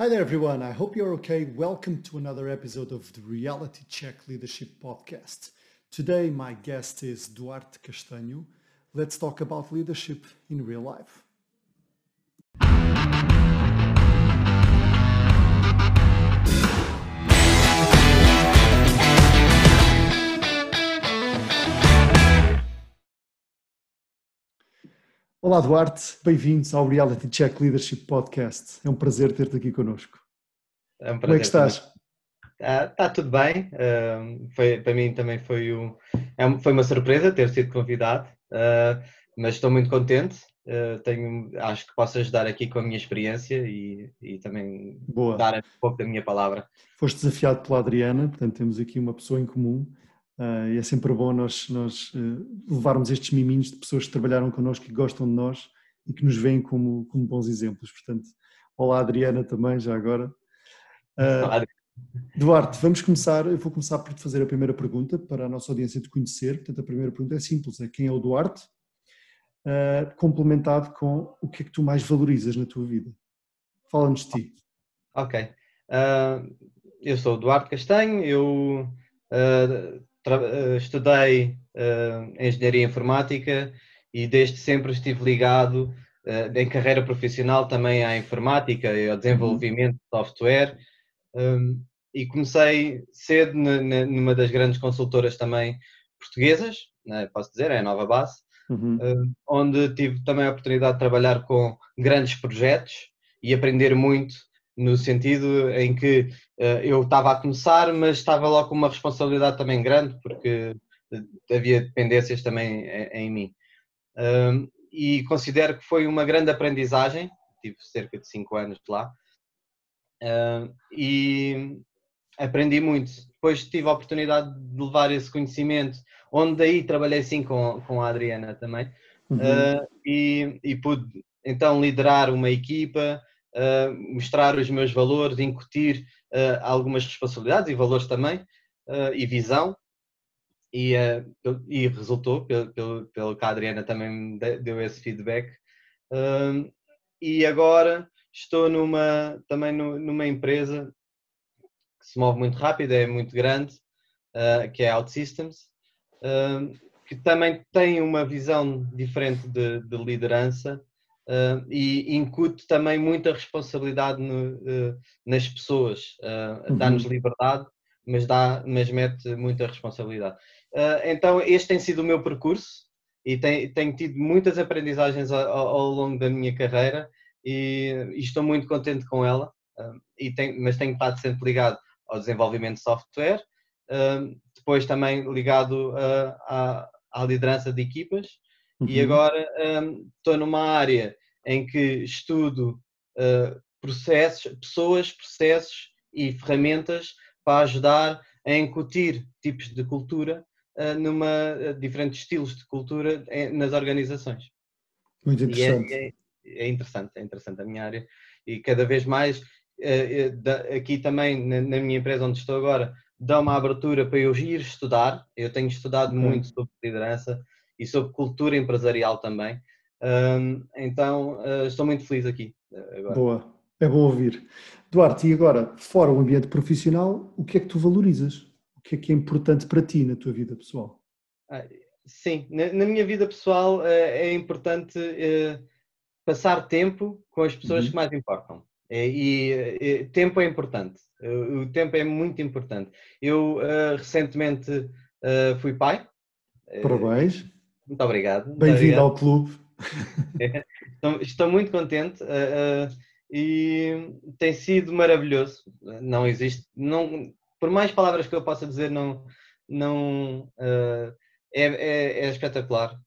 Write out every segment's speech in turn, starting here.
Hi there, everyone. I hope you're okay. Welcome to another episode of the Reality Check Leadership Podcast. Today, my guest is Duarte Castanho. Let's talk about leadership in real life. Olá, Duarte. Bem-vindos ao Reality Check Leadership Podcast. É um prazer ter-te aqui connosco. É um Como é que estás? Está tá tudo bem. Uh, foi, para mim também foi, um, é um, foi uma surpresa ter sido convidado, uh, mas estou muito contente. Uh, tenho, acho que posso ajudar aqui com a minha experiência e, e também Boa. dar um pouco da minha palavra. Foste desafiado pela Adriana, portanto temos aqui uma pessoa em comum uh, e é sempre bom nós, nós uh, levarmos estes miminhos de pessoas que trabalharam connosco, que gostam de nós e que nos veem como, como bons exemplos. Portanto, olá Adriana também, já agora. Uh, Duarte, vamos começar, eu vou começar por te fazer a primeira pergunta para a nossa audiência te conhecer. Portanto, a primeira pergunta é simples, é quem é o Duarte? Uh, complementado com o que é que tu mais valorizas na tua vida. Fala-nos de ti. Ok. Eu sou o Duarte Castanho, eu uh, estudei Engenharia Informática e desde sempre estive ligado em carreira profissional também à informática e ao desenvolvimento de software. Um, e comecei cedo numa das grandes consultoras também portuguesas, né, posso dizer, é a Nova Base, uhum. onde tive também a oportunidade de trabalhar com grandes projetos e aprender muito no sentido em que eu estava a começar, mas estava logo com uma responsabilidade também grande, porque havia dependências também em mim. E considero que foi uma grande aprendizagem, tive cerca de 5 anos lá, e aprendi muito. Depois tive a oportunidade de levar esse conhecimento, onde daí trabalhei sim com, com a Adriana também, uhum. uh, e, e pude então liderar uma equipa, uh, mostrar os meus valores, incutir uh, algumas responsabilidades e valores também, e visão, e, e resultou, pelo, pelo, pelo que a Adriana também me deu esse feedback. e agora estou numa, também numa empresa que se move muito rápido, é muito grande, que é OutSystems, que também tem uma visão diferente de, de liderança uh, e incute também muita responsabilidade no, nas pessoas. Uhum. Dá-nos liberdade, mas, dá, mas mete muita responsabilidade. então, este tem sido o meu percurso e tem, tenho tido muitas aprendizagens ao, ao longo da minha carreira e, e, estou muito contente com ela, e mas tenho estado sempre ligado ao desenvolvimento de software, depois também ligado à, à liderança de equipas uhum. e agora estou numa área em que estudo processos, pessoas, processos e ferramentas para ajudar a incutir tipos de cultura numa diferentes estilos de cultura nas organizações. Muito interessante. É, é, é, interessante, é interessante a minha área e cada vez mais aqui também na minha empresa onde estou agora, dá uma abertura para eu ir estudar. Eu tenho estudado muito sobre liderança e sobre cultura empresarial também. Então eh, estou muito feliz aqui. Agora. Boa, é bom ouvir. Duarte, e agora, fora o ambiente profissional, o que é que tu valorizas? O que é que é importante para ti na tua vida pessoal? Ah, sim, na, na minha vida pessoal é importante passar tempo com as pessoas uhum. que mais importam. É, e, e, tempo é importante. O tempo é muito importante. Eu uh, recentemente uh, fui pai. Parabéns. Muito obrigado. Bem-vindo ao clube. Estou, estou, muito contente uh, e tem sido maravilhoso. Não existe, não, por mais palavras que eu possa dizer, não, não é, é, é, espetacular.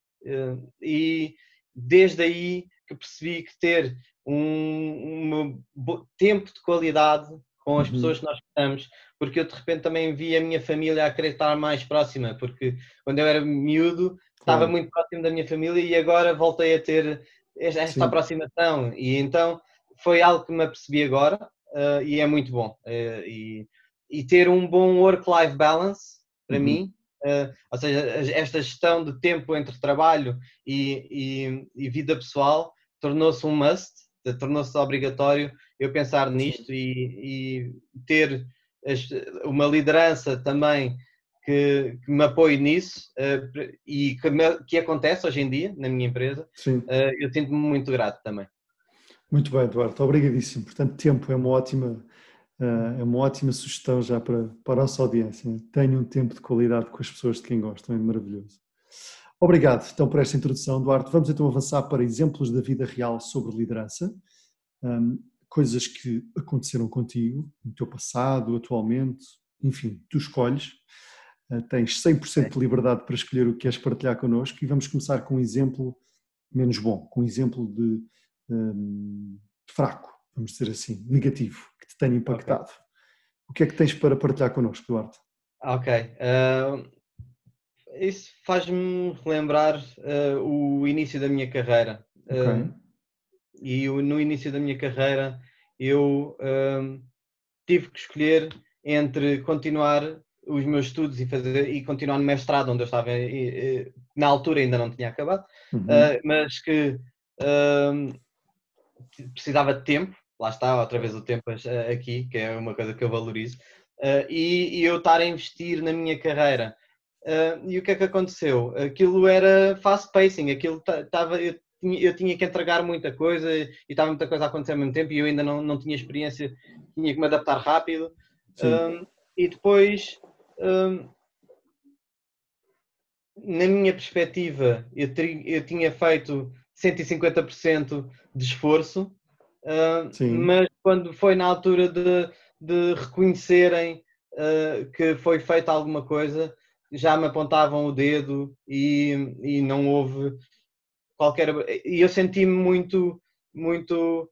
e desde aí que percebi que ter um, um tempo de qualidade com as uhum. pessoas que nós estamos, porque eu de repente também vi a minha família a querer estar mais próxima, porque quando eu era miúdo. Estava muito próximo da minha família e agora voltei a ter esta Sim. aproximação e então foi algo que me apercebi agora uh, e é muito bom. Uh, e, e, ter um bom work-life balance, para uhum. mim, uh, ou seja, esta gestão de tempo entre trabalho e, e, e vida pessoal tornou-se um must tornou-se obrigatório eu pensar nisto e, e ter uma liderança também que, que, me apoie nisso uh, e que, me, que, acontece hoje em dia na minha empresa, uh, eu sinto-me muito grato também. Muito bem, Eduardo, obrigadíssimo. Portanto, tempo é uma ótima, uh, é uma ótima sugestão já para, para a nossa audiência. Tenha um tempo de qualidade com as pessoas de quem gostam, é maravilhoso. Obrigado então por esta introdução, Eduardo. Vamos então avançar para exemplos da vida real sobre liderança. Um, coisas que aconteceram contigo, no teu passado, atualmente, enfim, tu escolhes. Uh, tens 100% de liberdade para escolher o que queres partilhar connosco e vamos começar com um exemplo menos bom, com um exemplo de, um, fraco, vamos dizer assim, negativo, que te tenha impactado. Okay. O que é que tens para partilhar connosco, Eduardo? Ok. Uh, isso faz-me lembrar uh, o início da minha carreira. Okay e no início da minha carreira eu tive que escolher entre continuar os meus estudos e fazer e continuar no mestrado onde eu estava e, e, na altura ainda não tinha acabado uhum. uh, mas que um, precisava de tempo lá está outra vez o tempo aqui que é uma coisa que eu valorizo uh, e, e, eu estar a investir na minha carreira uh, e o que é que aconteceu aquilo era fast pacing aquilo estava eu tinha, eu tinha que entregar muita coisa e estava muita coisa a acontecer ao mesmo tempo e eu ainda não, não tinha experiência, tinha que me adaptar rápido. E depois, um, na minha perspectiva, eu, ter, eu tinha feito 150% de esforço, uh, mas quando foi na altura de, de reconhecerem uh, que foi feita alguma coisa, já me apontavam o dedo e, e não houve qualquer. E eu senti-me muito, muito.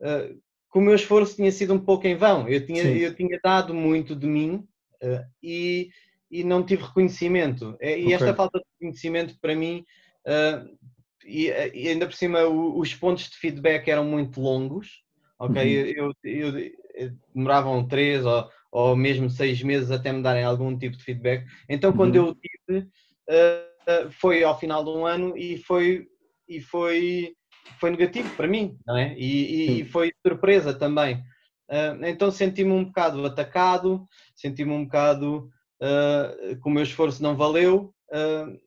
Uh, que o meu esforço tinha sido um pouco em vão. Eu tinha, eu tinha dado muito de mim e, e não tive reconhecimento. E okay. esta falta de reconhecimento, para mim, uh, e, e, ainda por cima, os pontos de feedback eram muito longos. Ok, uhum. eu, eu, eu, demoravam três ou, ou mesmo seis meses até me darem algum tipo de feedback. Então, quando uhum. eu tive, foi ao final de um ano e foi e foi, foi negativo para mim, não é? E, e foi surpresa também. Uh, então senti-me um bocado atacado, senti-me um bocado uh, que o meu esforço não valeu uh,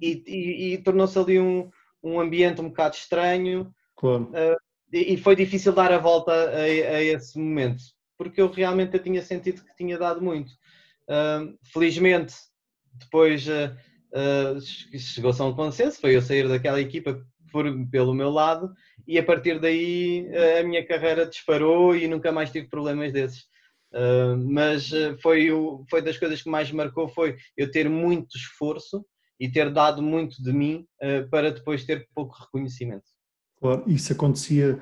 e, e, e tornou-se ali um, um ambiente um bocado estranho. Claro. E, foi difícil dar a volta a, a, esse momento, porque eu realmente eu tinha sentido que tinha dado muito. felizmente, depois chegou-se a um consenso, foi eu sair daquela equipa por, pelo meu lado e a partir daí a minha carreira disparou e nunca mais tive problemas desses. Uh, mas foi, o, foi das coisas que mais marcou foi eu ter muito esforço e ter dado muito de mim para depois ter pouco reconhecimento. Claro, isso acontecia,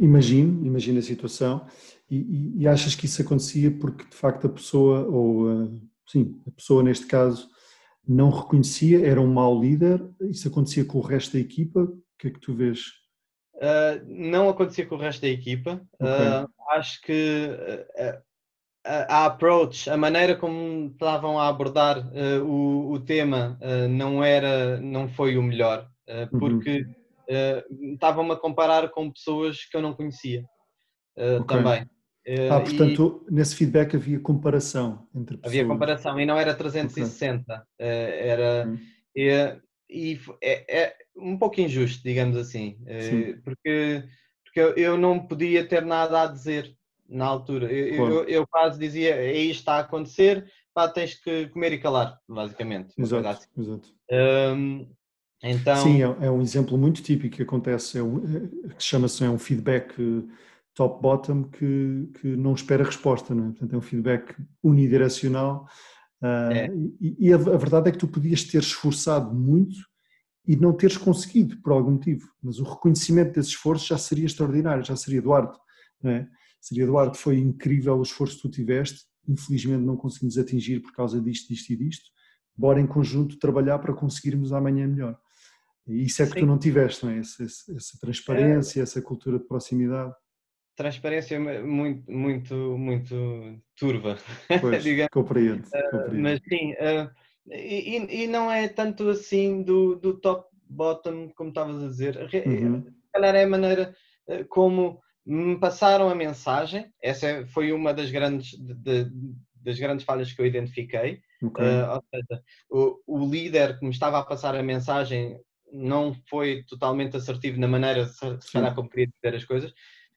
imagino, imagina a situação, e, e, achas que isso acontecia porque de facto a pessoa, ou sim, a pessoa neste caso, não reconhecia, era um mau líder, isso acontecia com o resto da equipa, o que é que tu vês? Uh, não acontecia com o resto da equipa, okay. uh, acho que uh, a, approach, a maneira como estavam a abordar o, o, tema não era, não foi o melhor, uhum. porque uhum. estavam-me a comparar com pessoas que eu não conhecia okay. também. Ah, portanto, e... nesse feedback havia comparação entre pessoas. Havia comparação e não era 360. Okay. Era. Hum. E, e é, é, um pouco injusto, digamos assim, eh, Sim. porque, porque eu não podia ter nada a dizer na altura. Eu, claro. eu, eu, quase dizia: é isto está a acontecer, pá, tens que comer e calar, basicamente. Exato, assim. exato. Um, então... Sim, é, é, um exemplo muito típico que acontece, é um, é, que chama-se é um feedback top-bottom que, que não espera resposta, não é? Portanto, é um feedback unidirecional. Uh, é. E, e a, a, verdade é que tu podias ter esforçado muito e não teres conseguido por algum motivo, mas o reconhecimento desse esforço já seria extraordinário, já seria Eduardo. Não é? Seria Eduardo, foi incrível o esforço que tu tiveste, infelizmente não conseguimos atingir por causa disto, disto e disto. Bora em conjunto trabalhar para conseguirmos amanhã melhor. E isso é que Sim. tu não tiveste, não é? Essa, essa, essa transparência, é. essa cultura de proximidade transparência muito, muito, muito turva. Pois, compreendo, ah, compreendo. mas sim, uh, e, e não é tanto assim do, do top-bottom, como estavas a dizer. Uhum. Se calhar é a maneira, como me passaram a mensagem, essa foi uma das grandes, de, das grandes falhas que eu identifiquei, okay. uh, ou seja, o, o, líder que me estava a passar a mensagem não foi totalmente assertivo na maneira, se calhar, como queria dizer as coisas,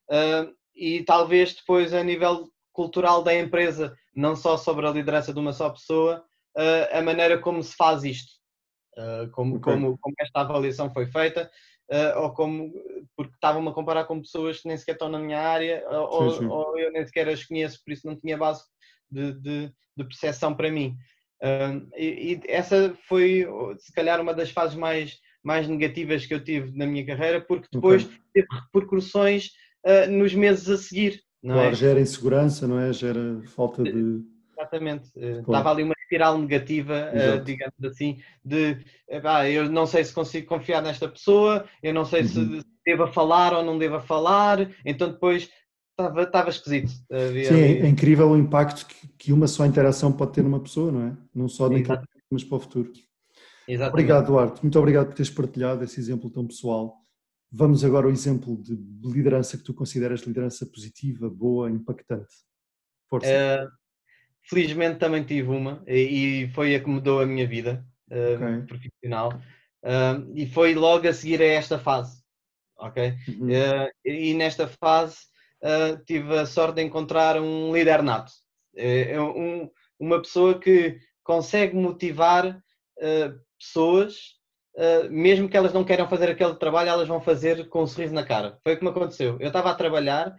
uh, e talvez depois a nível cultural da empresa, não só sobre a liderança de uma só pessoa, uh, a maneira como se faz isto, como, okay. como, como esta avaliação foi feita, uh, ou como porque estavam-me a comparar com pessoas que nem sequer estão na minha área, ou, sim, sim. ou eu nem sequer as conheço, por isso não tinha base de, de, de percepção para mim. Uh, e, e, essa foi, se calhar, uma das fases mais, mais negativas que eu tive na minha carreira, porque depois okay. teve repercussões uh, nos meses a seguir. Não claro, é? gera insegurança, não é? Gera falta de. Exatamente. Claro. Estava ali uma espiral negativa, uh, digamos assim, de ah, eu não sei se consigo confiar nesta pessoa, eu não sei uhum. se deva falar ou não deva falar, então depois estava, estava esquisito. Sim, é, é incrível o impacto que, que, uma só interação pode ter numa pessoa, não é? Não só naquele mas para o futuro. Exatamente. Obrigado, Duarte. Muito obrigado por teres partilhado esse exemplo tão pessoal. Vamos agora ao exemplo de liderança que tu consideras liderança positiva, boa, impactante. Força. Uh, felizmente também tive uma e foi a que mudou a minha vida uh, okay. profissional uh, e foi logo a seguir a esta fase ok uhum. uh, e nesta fase tive a sorte de encontrar um líder nato é um, uma pessoa que consegue motivar pessoas mesmo que elas não queiram fazer aquele trabalho elas vão fazer com um sorriso na cara foi o que me aconteceu eu estava a trabalhar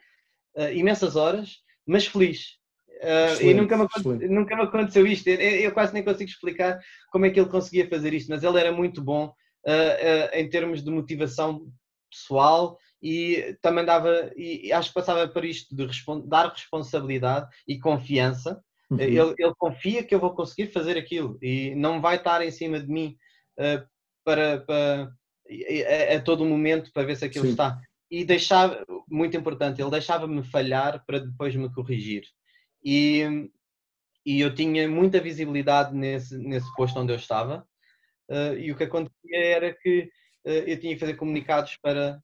imensas horas mas feliz Uh, e nunca me, nunca me aconteceu isto. Eu, eu, quase nem consigo explicar como é que ele conseguia fazer isto, mas ele era muito bom uh, uh, em termos de motivação pessoal e também dava, e, acho que passava por isto de respons dar responsabilidade e confiança. Uhum. Ele, ele, confia que eu vou conseguir fazer aquilo e não vai estar em cima de mim para, para a, a, todo momento para ver se aquilo Sim. está. E deixava, muito importante, ele deixava-me falhar para depois me corrigir e, e eu tinha muita visibilidade nesse, nesse posto onde eu estava. Uh, e o que acontecia era que uh, eu tinha que fazer comunicados para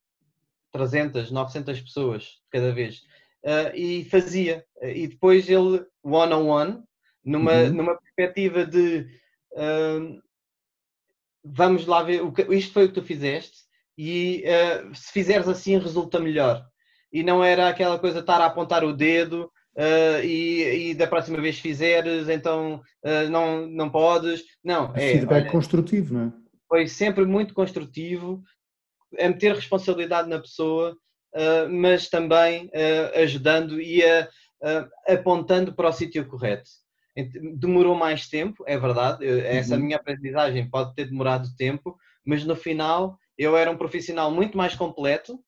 300, 900 pessoas cada vez. Uh, e fazia. E depois ele, one-on-one, -on -one, numa, uhum. numa perspectiva de vamos lá ver, o que, isto foi o que tu fizeste e se fizeres assim resulta melhor. E não era aquela coisa estar a apontar o dedo uh, e, e, da próxima vez fizeres, então uh, não, não podes. Não, é. Feedback olha, construtivo, não é? Foi sempre muito construtivo, a meter responsabilidade na pessoa, uh, mas também ajudando e a, apontando para o sítio correto. Demorou mais tempo, é verdade, essa uhum. minha aprendizagem pode ter demorado tempo, mas no final eu era um profissional muito mais completo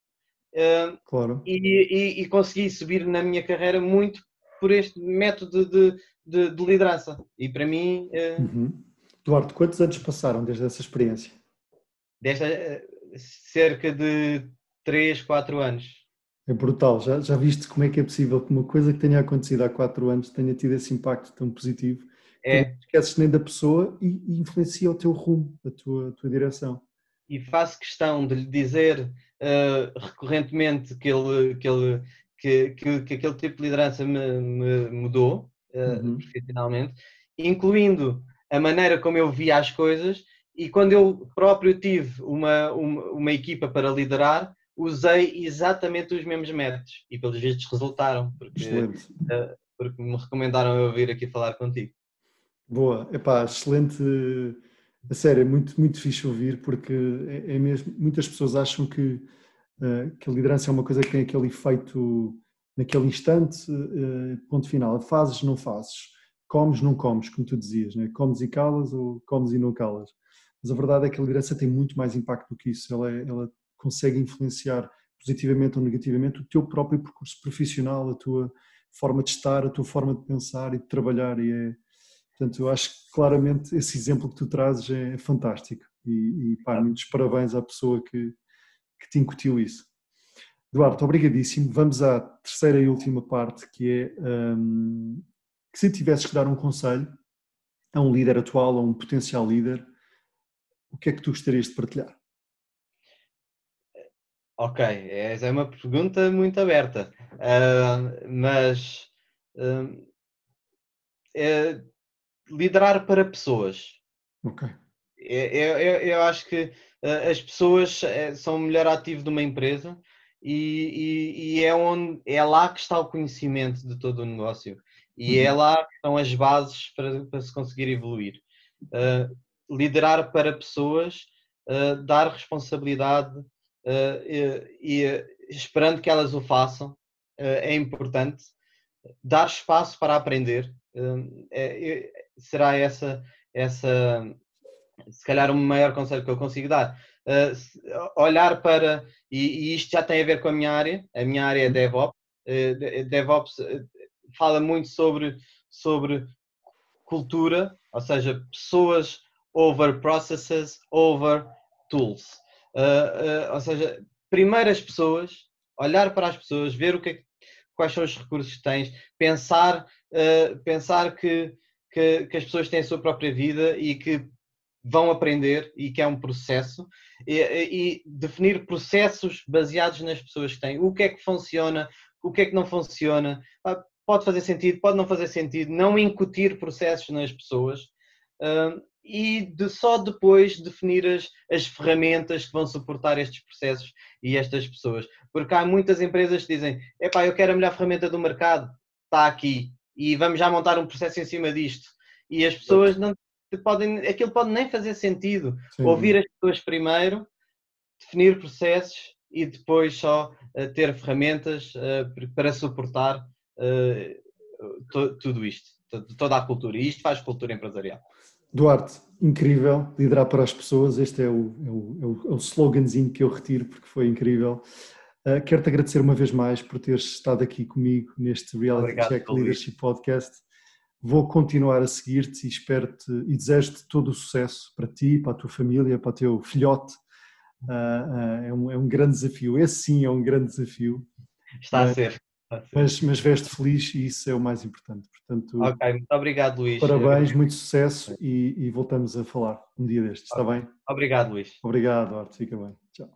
Uh, claro. E, e, e, consegui subir na minha carreira muito por este método de, de, de liderança. E para mim. Uh, uhum. Duarte, quantos anos passaram desde essa experiência? Desta, cerca de 3, 4 anos. É brutal. Já, já viste como é que é possível que uma coisa que tenha acontecido há 4 anos tenha tido esse impacto tão positivo? É. Não esqueces nem da pessoa e, e influencia o teu rumo, a tua, a tua direção. E faço questão de lhe dizer uh, recorrentemente que, ele, que, ele, que, que, que, aquele tipo de liderança me, me mudou uh, uhum. profissionalmente, incluindo a maneira como eu via as coisas e quando eu próprio tive uma, uma, uma equipa para liderar, usei exatamente os mesmos métodos e pelos vistos resultaram, porque, uh, porque me recomendaram eu vir aqui falar contigo. Boa, epá, excelente a sério, é muito, muito fixe ouvir, porque é, é mesmo, muitas pessoas acham que, uh, que a liderança é uma coisa que tem aquele efeito naquele instante, uh, ponto final. Fazes, não fazes. Comes, não comes, como tu dizias, né? comes e calas ou comes e não calas. Mas a verdade é que a liderança tem muito mais impacto do que isso. Ela, é, ela consegue influenciar positivamente ou negativamente o teu próprio percurso profissional, a tua forma de estar, a tua forma de pensar e de trabalhar. E é, Portanto, eu acho que claramente esse exemplo que tu trazes é fantástico e, e pá, muitos parabéns à pessoa que, que te incutiu isso. Eduardo, obrigadíssimo. Vamos à terceira e última parte, que é um, que se tivesses que dar um conselho a um líder atual, a um potencial líder, o que é que tu gostarias de partilhar? Ok, essa é uma pergunta muito aberta, uh, mas uh, é liderar para pessoas. Ok. Eu, eu, eu acho que uh, as pessoas eh, são o melhor ativo de uma empresa e, e, e, é, onde, é lá que está o conhecimento de todo o negócio e é uhum. é lá que estão as bases para, para se conseguir evoluir. Liderar para pessoas, dar responsabilidade e, e, esperando que elas o façam é importante. Dar espaço para aprender é, será essa, essa, se calhar, o maior conselho que eu consigo dar. olhar para, e, e, isto já tem a ver com a minha área, a minha área é uhum. DevOps. DevOps fala muito sobre, sobre cultura, ou seja, pessoas over processes, over tools. Uh, uh, ou seja, primeiro as pessoas, olhar para as pessoas, ver o que é, quais são os recursos que tens, pensar, uh, pensar que, que, que, as pessoas têm a sua própria vida e que vão aprender e que é um processo e, e definir processos baseados nas pessoas que têm. O que é que funciona, o que é que não funciona. Pode fazer sentido, pode não fazer sentido, não incutir processos nas pessoas uh, e de só depois definir as, as ferramentas que vão suportar estes processos e estas pessoas. Porque há muitas empresas que dizem: epá, eu quero a melhor ferramenta do mercado, está aqui, e vamos já montar um processo em cima disto. E as pessoas não podem, aquilo pode nem fazer sentido. Sim. Ouvir as pessoas primeiro, definir processos e depois só uh, ter ferramentas uh, para suportar uh, to, tudo isto, toda a cultura. E isto faz cultura empresarial. Duarte, incrível, liderar para as pessoas. Este é o, é o, é o, é sloganzinho que eu retiro porque foi incrível. Uh, Quero-te agradecer uma vez mais por teres estado aqui comigo neste Reality Obrigado, Check Leadership Podcast. Vou continuar a seguir-te e espero-te e desejo-te todo o sucesso para ti, para a tua família, para o teu filhote. Uh, uh, é, um, é um grande desafio. Esse sim é um grande desafio. Está a ser. Mas, mas veste feliz e isso é o mais importante. Portanto, ok, muito obrado, Luís. Parabéns, muito sucesso e, e voltamos a falar um dia destes, está bem? Obrigado, Luís. Obrigado, Arte, fica bem. Tchau.